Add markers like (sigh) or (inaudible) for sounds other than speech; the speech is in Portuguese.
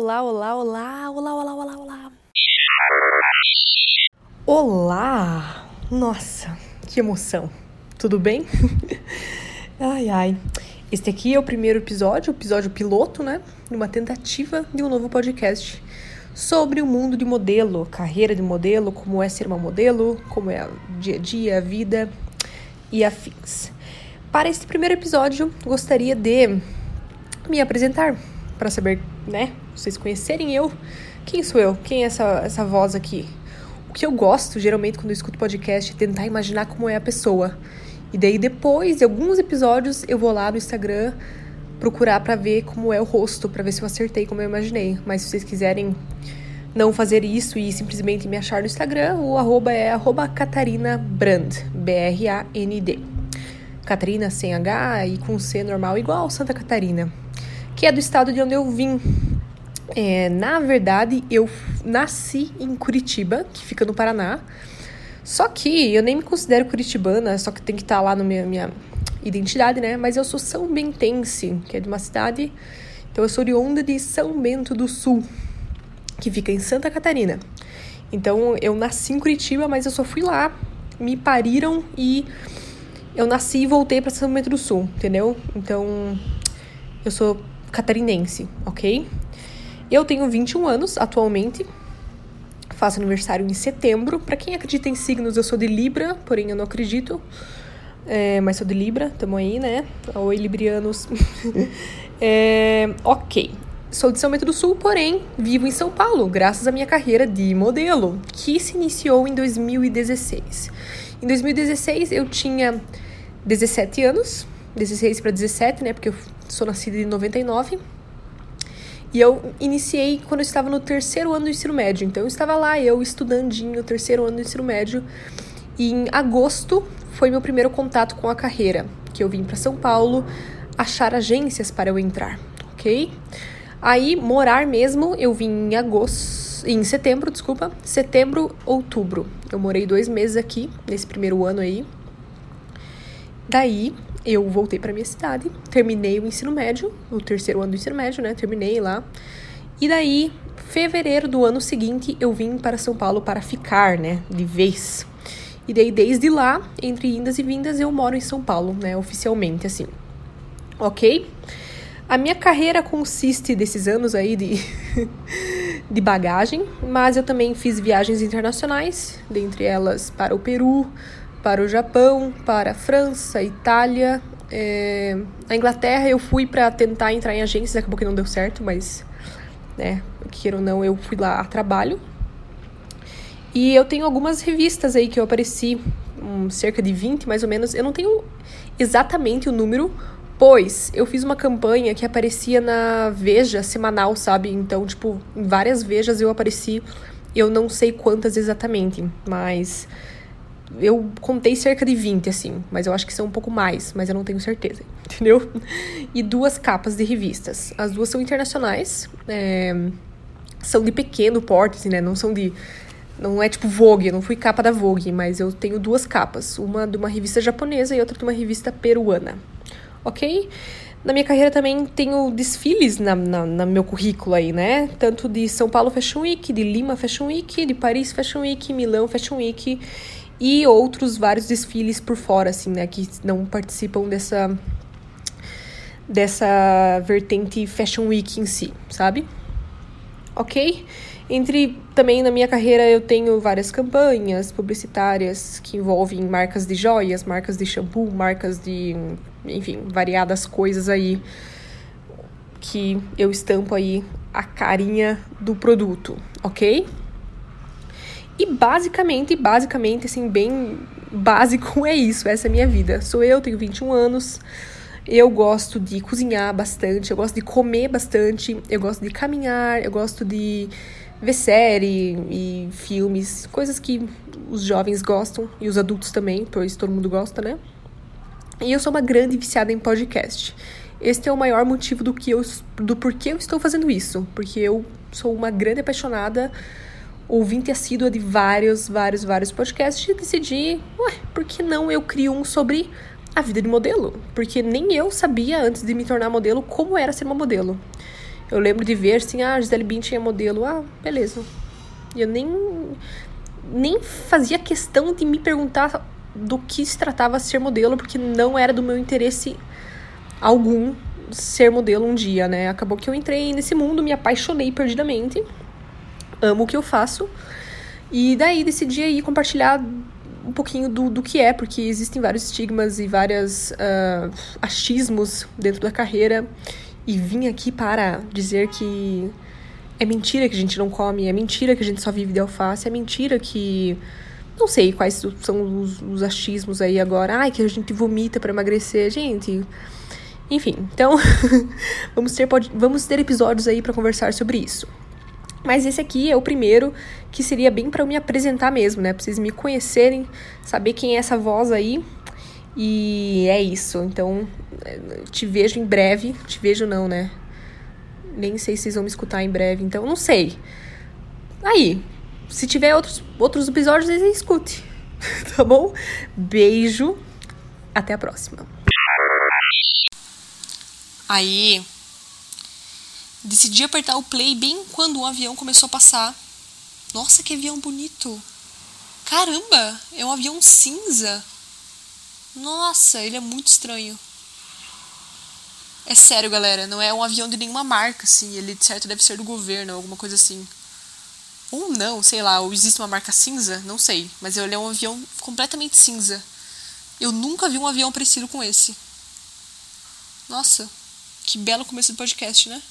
olá, olá, olá, olá, olá, olá, olá. Olá! Nossa, que emoção. Tudo bem? (laughs) ai, ai. Este aqui é o primeiro episódio, o episódio piloto, né? Numa tentativa de um novo podcast sobre o mundo de modelo, carreira de modelo, como é ser uma modelo, como é o dia a dia, a vida e afins. Para este primeiro episódio, gostaria de me apresentar para saber, né, vocês conhecerem eu. Quem sou eu? Quem é essa, essa voz aqui? O que eu gosto, geralmente, quando eu escuto podcast, é tentar imaginar como é a pessoa. E daí, depois de alguns episódios, eu vou lá no Instagram procurar para ver como é o rosto, para ver se eu acertei como eu imaginei. Mas se vocês quiserem não fazer isso e simplesmente me achar no Instagram, o arroba é arroba Catarina Brand, B-R-A-N-D. Catarina sem H e com C normal, igual Santa Catarina que é do estado de onde eu vim. É, na verdade, eu nasci em Curitiba, que fica no Paraná. Só que eu nem me considero curitibana, só que tem que estar tá lá na minha, minha identidade, né? Mas eu sou São Bentense, que é de uma cidade. Então eu sou oriunda de São Bento do Sul, que fica em Santa Catarina. Então eu nasci em Curitiba, mas eu só fui lá, me pariram e eu nasci e voltei para São Bento do Sul, entendeu? Então eu sou catarinense, ok? Eu tenho 21 anos atualmente, faço aniversário em setembro. Para quem acredita em signos, eu sou de Libra, porém eu não acredito. É, mas sou de Libra, tamo aí, né? Oi, Librianos. (laughs) é, ok. Sou de São Bento do Sul, porém vivo em São Paulo, graças à minha carreira de modelo, que se iniciou em 2016. Em 2016 eu tinha 17 anos, 16 para 17, né? Porque eu sou nascida em 99. E eu iniciei quando eu estava no terceiro ano do ensino médio. Então eu estava lá, eu estudandinho, terceiro ano do ensino médio. E em agosto foi meu primeiro contato com a carreira, que eu vim para São Paulo achar agências para eu entrar, ok? Aí morar mesmo, eu vim em agosto, em setembro, desculpa, setembro, outubro. Eu morei dois meses aqui nesse primeiro ano aí. Daí eu voltei para minha cidade, terminei o ensino médio, o terceiro ano do ensino médio, né? Terminei lá. E daí, fevereiro do ano seguinte, eu vim para São Paulo para ficar, né? De vez. E daí, desde lá, entre indas e vindas, eu moro em São Paulo, né? Oficialmente, assim. Ok? A minha carreira consiste desses anos aí de, (laughs) de bagagem, mas eu também fiz viagens internacionais, dentre elas para o Peru, para o Japão, para a França, Itália. É... A Inglaterra eu fui para tentar entrar em agências, acabou que não deu certo, mas, né, queira ou não, eu fui lá a trabalho. E eu tenho algumas revistas aí que eu apareci, um, cerca de 20 mais ou menos. Eu não tenho exatamente o número, pois eu fiz uma campanha que aparecia na Veja semanal, sabe? Então, tipo, em várias Vejas eu apareci. Eu não sei quantas exatamente, mas eu contei cerca de 20, assim, mas eu acho que são um pouco mais, mas eu não tenho certeza, (laughs) entendeu? E duas capas de revistas. As duas são internacionais, é, são de pequeno porte, assim, né? Não são de. Não é tipo Vogue, eu não fui capa da Vogue, mas eu tenho duas capas. Uma de uma revista japonesa e outra de uma revista peruana. Ok? Na minha carreira também tenho desfiles na, na, na, meu currículo aí, né? Tanto de São Paulo Fashion Week, de Lima Fashion Week, de Paris Fashion Week, Milão Fashion Week e outros vários desfiles por fora, assim, né, que não participam dessa dessa vertente Fashion Week em si, sabe? Ok? Entre também na minha carreira eu tenho várias campanhas publicitárias que envolvem marcas de joias, marcas de shampoo, marcas de, enfim, variadas coisas aí que eu estampo aí a carinha do produto, ok? E basicamente, basicamente, assim, bem básico (laughs) é isso, essa é a minha vida. Sou eu, tenho 21 anos, eu gosto de cozinhar bastante, eu gosto de comer bastante, eu gosto de caminhar, eu gosto de ver série e filmes, coisas que os jovens gostam e os adultos também, pois todo mundo gosta, né? E eu sou uma grande viciada em podcast. Este é o maior motivo do que eu do porquê eu estou fazendo isso, porque eu sou uma grande apaixonada ouvinte assídua de vários, vários, vários podcasts e decidi, ué, por que não eu crio um sobre a vida de modelo? Porque nem eu sabia, antes de me tornar modelo, como era ser uma modelo. Eu lembro de ver assim, ah, Gisele Bündchen é modelo. Ah, beleza. E eu nem nem fazia questão de me perguntar do que se tratava ser modelo, porque não era do meu interesse algum ser modelo um dia, né? Acabou que eu entrei nesse mundo, me apaixonei perdidamente, amo o que eu faço, e daí decidi aí compartilhar um pouquinho do, do que é, porque existem vários estigmas e vários uh, achismos dentro da carreira, e vim aqui para dizer que é mentira que a gente não come, é mentira que a gente só vive de alface, é mentira que. Não sei quais são os, os achismos aí agora. Ai, que a gente vomita para emagrecer. Gente. Enfim, então. (laughs) vamos, ter, vamos ter episódios aí para conversar sobre isso. Mas esse aqui é o primeiro que seria bem para eu me apresentar mesmo, né? Pra vocês me conhecerem, saber quem é essa voz aí. E é isso. Então, te vejo em breve. Te vejo não, né? Nem sei se vocês vão me escutar em breve, então não sei. Aí, se tiver outros, outros episódios, vocês escute. (laughs) tá bom? Beijo. Até a próxima. Aí, decidi apertar o play bem quando o avião começou a passar. Nossa, que avião bonito! Caramba, é um avião cinza. Nossa, ele é muito estranho. É sério, galera, não é um avião de nenhuma marca, assim. Ele, de certo, deve ser do governo, alguma coisa assim. Ou não, sei lá, ou existe uma marca cinza, não sei. Mas ele é um avião completamente cinza. Eu nunca vi um avião parecido com esse. Nossa, que belo começo do podcast, né?